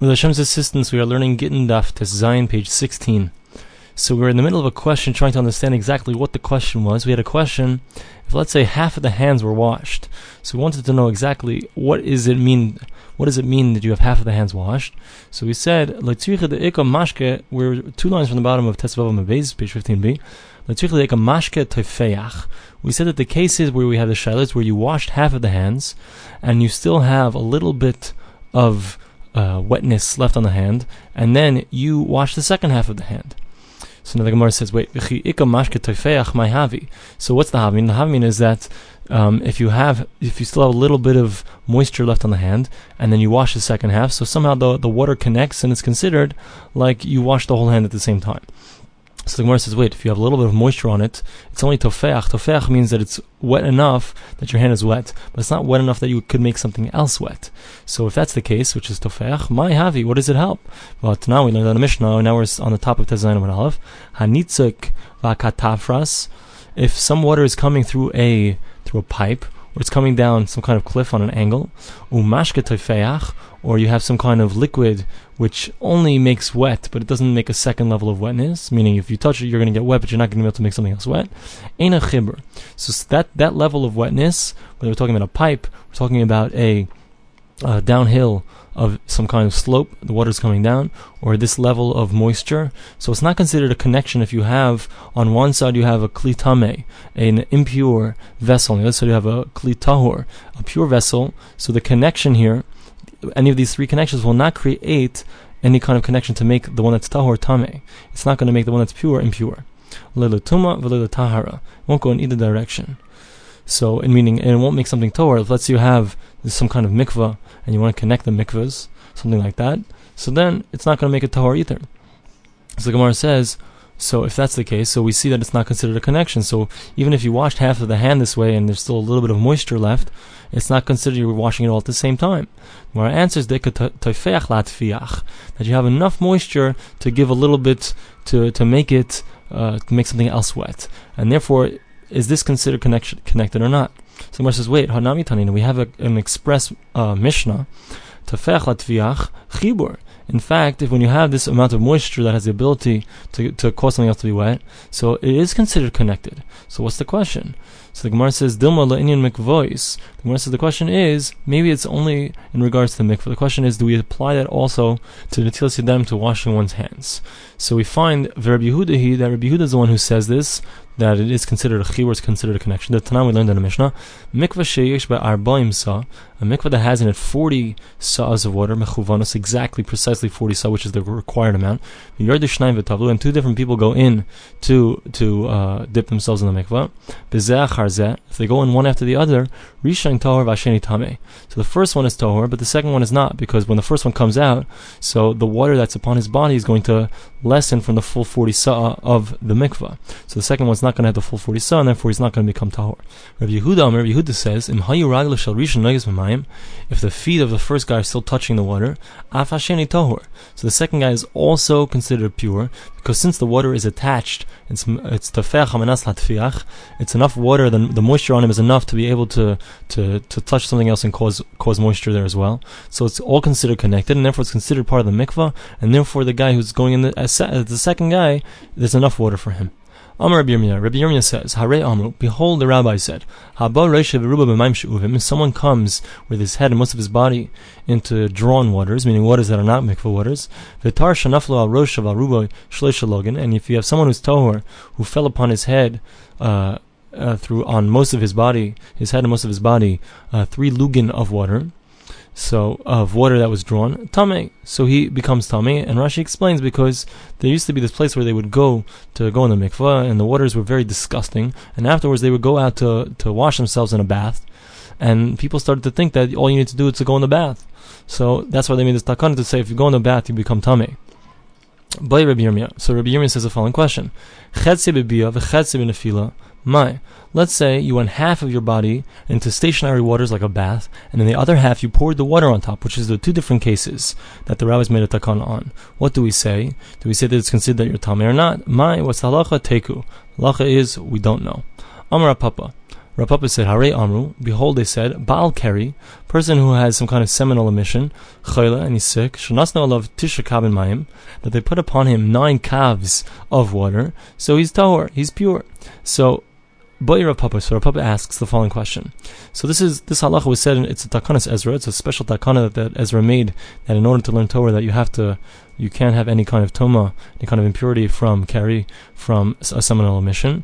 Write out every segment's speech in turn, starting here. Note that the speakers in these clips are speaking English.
With Hashem's assistance, we are learning Gittin Daf Tes Zayin, page 16. So we're in the middle of a question trying to understand exactly what the question was. We had a question, if let's say half of the hands were washed. So we wanted to know exactly what is it mean what does it mean that you have half of the hands washed? So we said, de mashke, we're two lines from the bottom of Tesvav Mabez, page 15b. mashke We said that the cases where we have the shilas, where you washed half of the hands, and you still have a little bit of uh, wetness left on the hand, and then you wash the second half of the hand. So now the Gemara says, wait, so what's the havmin? The havmin is that um, if you have, if you still have a little bit of moisture left on the hand, and then you wash the second half, so somehow the, the water connects and it's considered like you wash the whole hand at the same time. So the Gemara says, wait, if you have a little bit of moisture on it, it's only tofeach. Tofeach means that it's wet enough that your hand is wet, but it's not wet enough that you could make something else wet. So if that's the case, which is tofeach, my havi, what does it help? But now we learned on the Mishnah, and now we're on the top of Tezayin and Aleph. Hanitzuk vakatafras. If some water is coming through a through a pipe, or it's coming down some kind of cliff on an angle, umashke tofeach, or you have some kind of liquid which only makes wet, but it doesn't make a second level of wetness, meaning if you touch it, you're going to get wet, but you're not going to be able to make something else wet. Ain't a. So that, that level of wetness, whether we're talking about a pipe, we're talking about a uh, downhill of some kind of slope, the water's coming down, or this level of moisture. So it's not considered a connection if you have, on one side you have a klitame, an impure vessel, on the other side you have a klitahor, a pure vessel. So the connection here any of these three connections will not create any kind of connection to make the one that's tahor tame. It's not going to make the one that's pure impure. Lilutuma tahara. won't go in either direction. So, in meaning, and it won't make something tahor. Let's say you have some kind of mikvah and you want to connect the mikvahs, something like that. So then it's not going to make it tahor either. So the Gemara says, so if that's the case, so we see that it's not considered a connection. So even if you washed half of the hand this way and there's still a little bit of moisture left, it's not considered you're washing it all at the same time. Our answer is that you have enough moisture to give a little bit to to make it uh, to make something else wet, and therefore is this considered connection connected or not? So Gemara says, wait, Hanami Tanina, we have a, an express uh, Mishnah, Latviach Chibur. In fact, if when you have this amount of moisture that has the ability to, to cause something else to be wet, so it is considered connected. So what's the question? So the Gemara says, Dilma la'inyan mikvois. The Gemara says the question is, maybe it's only in regards to the mikvah. The question is, do we apply that also to the tilas yadam, to washing one's hands? So we find Rabbi Yehuda, that Rabbi Yehuda is the one who says this, that it is considered a chibur, it's considered a connection. The Tanam we learned in the Mishnah, mikvah sheyesh by arbaim sa, a mikvah that has in it 40 sa'as of water, mechuvanos, exactly, precisely 40 sa, which is the required amount. And two different people go in to to uh, dip themselves in the mikvah. If they go in one after the other, rishain tahor vasheni tame. So the first one is tahor, but the second one is not, because when the first one comes out, so the water that's upon his body is going to lessen from the full 40 sa of the mikvah. So the second one's not going to have the full 40 sa, and therefore he's not going to become tahor. Rabbi Yehuda, Rabbi Yehuda says, if the feet of the first guy are still touching the water, afasheni tahor. So the second guy is also considered pure, because since the water is attached, it's it's it's enough water, the, the moisture on him is enough to be able to, to, to touch something else and cause cause moisture there as well. So it's all considered connected, and therefore it's considered part of the mikvah, and therefore the guy who's going in the, as the second guy, there's enough water for him. Amar Rabbi Yirmiyah. Rabbi says, Hare Amru, behold, the rabbi said, Haba Reisha V'ruba if someone comes with his head and most of his body into drawn waters, meaning waters that are not mikvah waters, V'tar Shanaflu Al Rosh Al Ruba Shleisha and if you have someone who's tohor, who fell upon his head, uh, uh, through on most of his body, his head and most of his body, uh, three lugin of water, so of water that was drawn, tame. So he becomes tame, and Rashi explains because there used to be this place where they would go to go in the mikvah, and the waters were very disgusting, and afterwards they would go out to to wash themselves in a bath, and people started to think that all you need to do is to go in the bath. So that's why they made this takana to say if you go in the bath, you become tame. Rabbi Yirmiyah. So Rabbi Yirmiyah says the following question: my. Let's say you went half of your body into stationary waters like a bath, and then the other half you poured the water on top, which is the two different cases that the rabbis made a takan on. What do we say? Do we say that it's considered that you're tamei or not? My, what's halacha? Teku. Halacha is, we don't know. Amar Papa. Rav Papa said, Hare Amru, behold, they said, Baal Keri, person who has some kind of seminal emission, Chayla, and he's sick, Shanasna alav Tisha Kabin Mayim, that they put upon him nine calves of water, so he's Tahor, he's pure. So, Boy Rav Papa, so Rav Papa asks the following question. So this is this halacha was said in it's a takanas Ezra. It's a special takana that, that Ezra made that in order to learn Torah that you have to you can't have any kind of toma, any kind of impurity from keri from a seminal emission.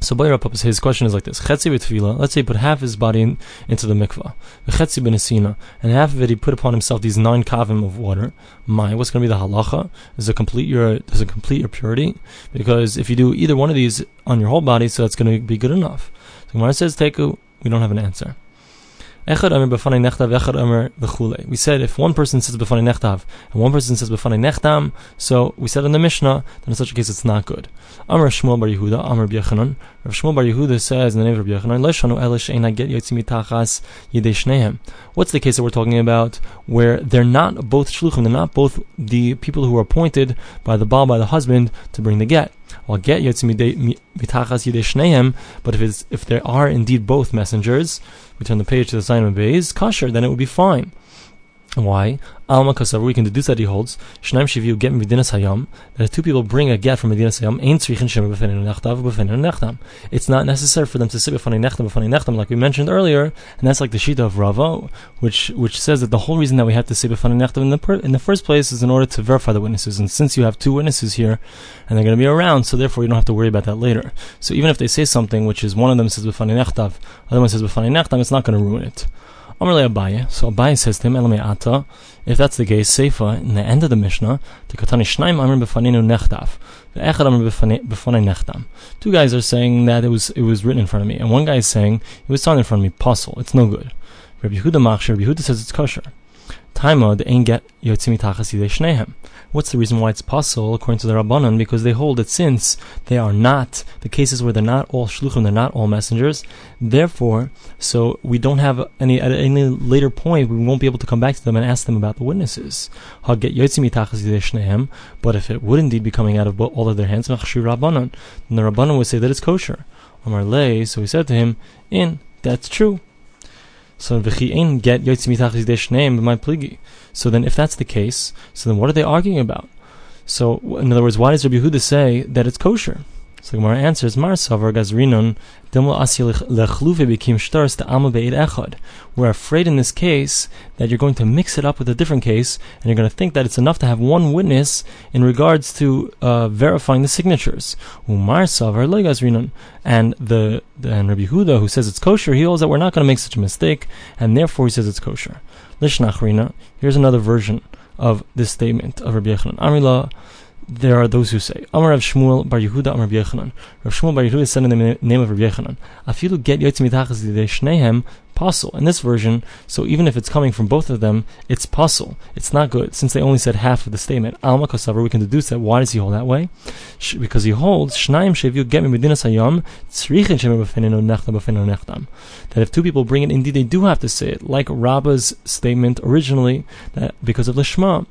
So Boyer Papa's his question is like this: Chetzi b'tefila. Let's say he put half his body in, into the mikvah, v'chetzi b'nesina, and half of it he put upon himself these nine kavim of water. My, what's going to be the halacha? Does it complete your does it complete your purity? Because if you do either one of these on your whole body, so that's going to be good enough. So Gemara says teku. We don't have an answer. We said if one person says b'fanei nechtav and one person says b'fanei nechtam, so we said in the Mishnah that in such a case it's not good. Amar Shmuel bar Yehuda, B'Yechanan. Rav Shmuel bar Yehuda says in the name of Leishanu elish ein. What's the case that we're talking about where they're not both shluchim, they're not both the people who are appointed by the baal, by the husband, to bring the get. Well, get mitachas but if it's if there are indeed both messengers, we turn the page to the sign of Beis, kosher, then it would be fine. Why? Alma Kasav, we can deduce that he holds, Shnaim Shiviu get Medinas Hayam, that if two people bring a get from Medinas Hayam, Ein Tzrichin Shem B'fenin Nechtav B'fenin Nechtam. It's not necessary for them to sit B'fenin Nechtam B'fenin Nechtam, like we mentioned earlier, and that's like the Shita of Rava, which which says that the whole reason that we have to say B'fenin Nechtam in the, per, in the first place is in order to verify the witnesses, and since you have two witnesses here, and they're going to be around, so therefore you don't have to worry about that later. So even if they say something, which is one of them says B'fenin Nechtav, other one says B'fenin Nechtam, it's not going to ruin it. Amarle Abaye. So Abaye says to him, Elamei Ata, if that's the case, Seifa, in the end of the Mishnah, the Katani Shnaim Amr Befaninu Nechtav. The Echad Amr Befanei Nechtam. Two guys are saying that it was it was written in front of me, and one guy is saying it was signed in front of me, Pasul. It's no good. Rabbi Yehuda Machshir, Rabbi Yehuda says it's kosher. Taima, the ain't get Yotzimi Tachas Shnehem. What's the reason why it's possible according to the Rabbanan? Because they hold that since they are not the cases where they're not all shluchim, they're not all messengers. Therefore, so we don't have any at any later point we won't be able to come back to them and ask them about the witnesses. But if it would indeed be coming out of all of their hands, then the Rabbanan would say that it's kosher. Amar so he said to him, "In that's true." So get my pligi. So then, if that's the case, so then what are they arguing about? So, in other words, why does Rabbi Yehuda say that it's kosher? So Gemara answers, Mar Savar Gazrinon, Demla Asi Lechluvi Kimstars to Amabil Echod. We're afraid in this case that you're going to mix it up with a different case, and you're going to think that it's enough to have one witness in regards to uh, verifying the signatures. Umar Savar Gazrinon. And the, the and Rabbi Yehuda, who says it's kosher, he holds that we're not going to make such a mistake, and therefore he says it's kosher. Lishnachrina. Here's another version of this statement of Rabbi Yochanan. Amrila there are those who say, Amar Rav Shmuel Bar Yehuda Amar Yochanan. Rav Shmuel Bar Yehuda said in the name of Rabbi Yochanan, Afilu get yotzi mitachas shnehem pasul. In this version, so even if it's coming from both of them, it's pasul. It's not good. Since they only said half of the statement, Alma Kosavar, we can deduce that. Why does he hold that way? Because he holds, Shnaim Sheviu get me medinas hayam, tzrichin nechtam b'fenenu nechtam. That if two people bring it, indeed they do have to say it, like Rabba's statement originally, that because of Lishma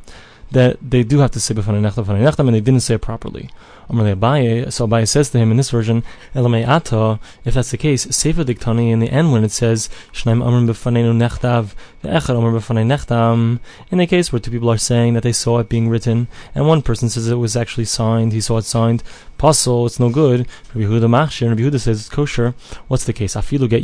that they do have to say b'fanei nechtam, b'fanei nechtam, and they didn't say it properly. So Abaye says to him in this version, Elamei ata, if that's the case, Sefer Diktani in the end when it says, Shnaim Amrim b'faneinu nechtav, ve'echad Amr b'fanei nechtam, in a case where two people are saying that they saw it being written, and one person says it was actually signed, he saw it signed, Pasul, it's no good. Rabbi Yehuda Machshir, Rabbi Yehuda says it's kosher. What's the case? Afilu get.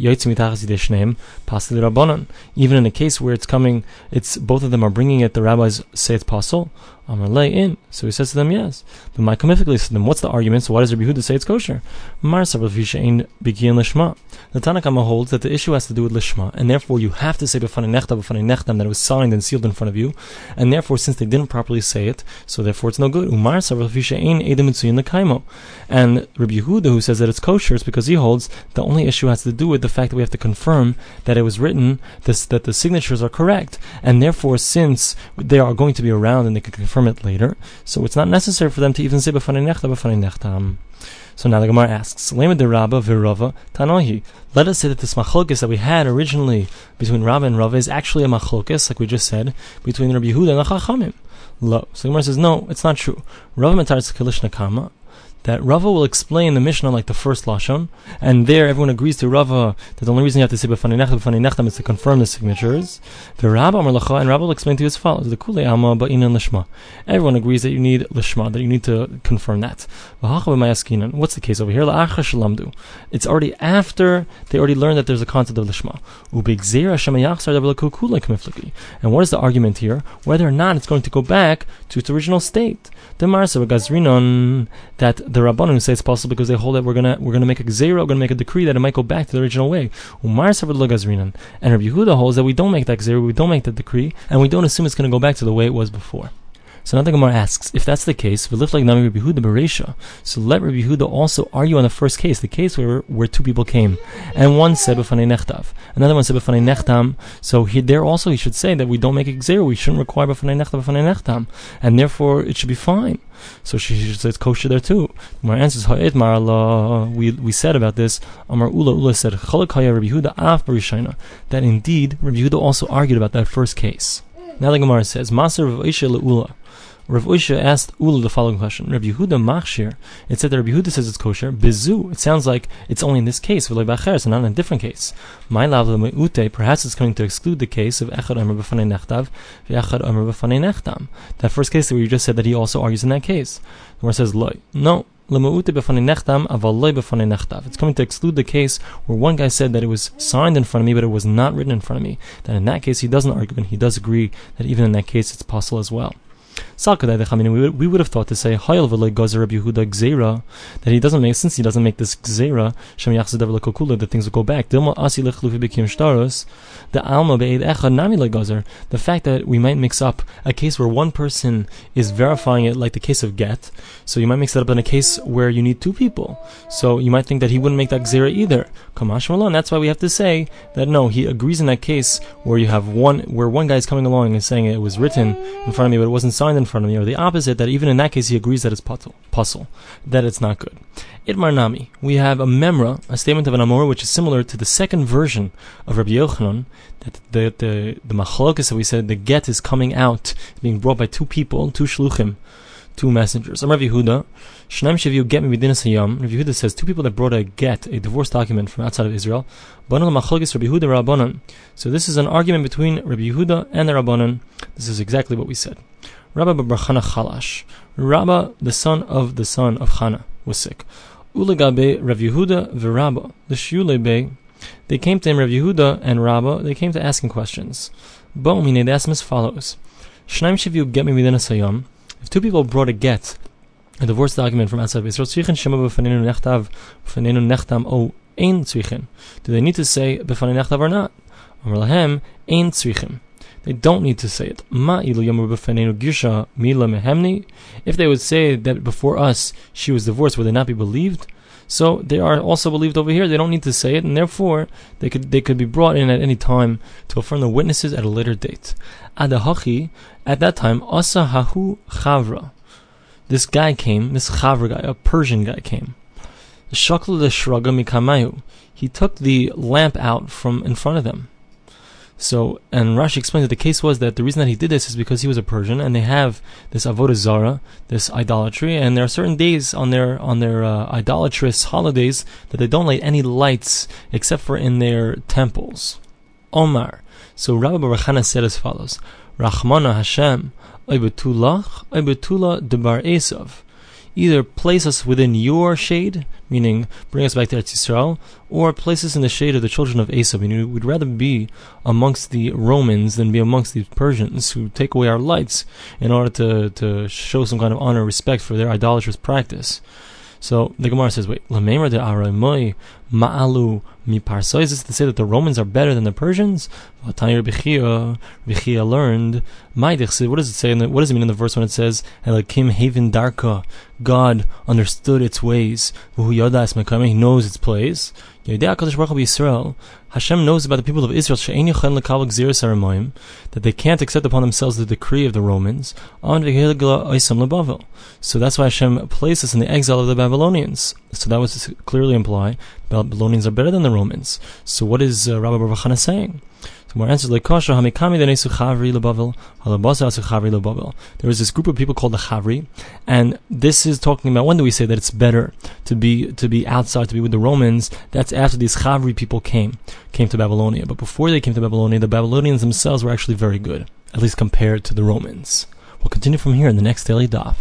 Even in a case where it's coming, it's both of them are bringing it. The rabbis say it's pasul. Amar lay in. So he says to them, yes. But my kamifically says to them, what's the argument? So why does Rabbi Yehuda say it's kosher? Mar begin lishma. The Tanna Kamma holds that the issue has to do with lishma, and therefore you have to say b'fanei nechta b'fanei nechtam that it was signed and sealed in front of you, and therefore since they didn't properly say it, so therefore it's no good. Umar ein edem the kaimo. And Rabbi Yehuda, who says that it's kosher, is because he holds the only issue has to do with the fact that we have to confirm that it was written, this, that the signatures are correct, and therefore since they are going to be around and they can confirm it later, so it's not necessary for them to even say b'fanei nechta. So now the Gemara asks, Lema de Rabba tanohi. Let us say that this machlokis that we had originally between Rabba and Rava is actually a machlokis, like we just said, between Rabbi Yehuda and the Chachamim. Lo. So the Gemara says, no, it's not true. Rava matar kilish nakama. That Rava will explain the Mishnah like the first lashon, and there everyone agrees to Rava that the only reason you have to say b'fanei nechtam b'fanei nechtam is to confirm the signatures. The Rabba Amar and Rava will explain to you as follows: the Kule Alma Ba'inan Lishma. Everyone agrees that you need Lishma, that you need to confirm that. What's the case over here? It's already after they already learned that there's a concept of Lishma. And what is the argument here? Whether or not it's going to go back to its original state. The Marsa Gazrinon that the Rabbanon say it's possible because they hold that we're gonna we're gonna make a gzera, we're gonna make a decree that it might go back to the original way. Gazrinon and Rabbi Yehuda holds that we don't make that gzera, we don't make that decree, and we don't assume it's gonna go back to the way it was before. So now the Gemara asks, if that's the case, we lift like Nami Rabbi Yehuda Beresha. So let Rabbi Yehuda also argue on the first case, the case where where two people came, and one said b'fanei nechtav, another one said b'fanei nechtam. So he, there also he should say that we don't make it zero, we shouldn't require b'fanei nechtav b'fanei nechtam, and therefore it should be fine. So she, she says kosher there too. My answer is We we said about this. Amar Ula Ula said Rabbi Yehuda af that indeed Rabbi Yehuda also argued about that first case. Now the Gemara says Maser of Isha Ula. Rav Usha asked Ula the following question: Rabbi Yehuda machshir. It said that Rabbi Yehuda says it's kosher. Bizu. It sounds like it's only in this case, v'loy b'acher, so not in a different case. My ute. Perhaps it's going to exclude the case of echad omer b'fanei nechtav, v'echad omer b'fanei nechtam. That first case that we just said that he also argues in that case. The where says loy. No. It's coming to exclude the case where one guy said that it was signed in front of me, but it was not written in front of me. That in that case he doesn't argue, and he does agree that even in that case it's possible as well. We would, we would have thought to say that he doesn't make since he doesn't make this Gzeira Shem that things will go back. The the fact that we might mix up a case where one person is verifying it like the case of Get so you might mix that up in a case where you need two people. So you might think that he wouldn't make that Gzeira either. Kamash Malon that's why we have to say that no he agrees in that case where you have one where one guy is coming along and saying it was written in front of me but it wasn't signed in front of me, or the opposite, that even in that case he agrees that it's pasul, that it's not good. Itmar Nami, we have a memra, a statement of an Amor, which is similar to the second version of Rabbi Yochanan, that the the the machlokas that we said the get is coming out, being brought by two people, two shluchim, two messengers. Rabbi Yehuda. Shnaim Shaviu get me within Hayam. Rabbi Yehuda says two people that brought a get, a divorce document from outside of Israel. Banan Machlokes Rabbi Yehuda. So this is an argument between Rabbi Yehuda and the Rabbanan. This is exactly what we said. Rabba Barchana Chalash. Rabba, the son of the son of Chana, was sick. Ulegabe Rav Yehuda v'Rabba. The Shulebe, they came to him, Rav Yehuda and Rabba, they came to asking questions. Bo'mine, they asked him as follows. Shnaim Shivu get me within a sayam. If two people brought a get, a divorce document from outside Israel, tzrichen shema b'fanenu nechtav, b'fanenu nechtam, o ein tzrichen. Do they need to say b'fanenu nechtav or not? Amar lahem, ein tzrichen. They don't need to say it. If they would say that before us she was divorced, would they not be believed? So they are also believed over here. They don't need to say it, and therefore they could they could be brought in at any time to affirm the witnesses at a later date. Adahachi, at that time, asa hahu chavra. This guy came, this chavra guy, a Persian guy came. Shakla the shraga mikamayu. He took the lamp out from in front of them. So, and Rashi explained that the case was that the reason that he did this is because he was a Persian, and they have this avodah zara, this idolatry, and there are certain days on their on their uh, idolatrous holidays that they don't light any lights except for in their temples. Omar. So Rabbi Barachana said as follows: Rachmana Hashem, Oibetulach, Oibetula debar Esav either place us within your shade, meaning bring us back to Eretz Yisrael, or place us in the shade of the children of Esau. Meaning we'd rather be amongst the Romans than be amongst the Persians who take away our lights in order to, to show some kind of honor and respect for their idolatrous practice. So the Gemara says, wait, Lamemer de Aramoy Ma'alu mi. Is this to say that the Romans are better than the Persians? Vatayir Bechia, Bechia learned, what does it say? The, what does it mean in the verse when it says, Elakim Haven Darka, God understood its ways, He knows its place. Hashem knows about the people of Israel that they can't accept upon themselves the decree of the Romans. So that's why Hashem placed us in the exile of the Babylonians. So that was clearly imply Babylonians are better than the Romans. So what is uh, Rabbi Baruch saying? There was this group of people called the Chavri, and this is talking about when do we say that it's better to be to be outside, to be with the Romans? That's after these Chavri people came came to Babylonia. But before they came to Babylonia, the Babylonians themselves were actually very good, at least compared to the Romans. We'll continue from here in the next daily daf.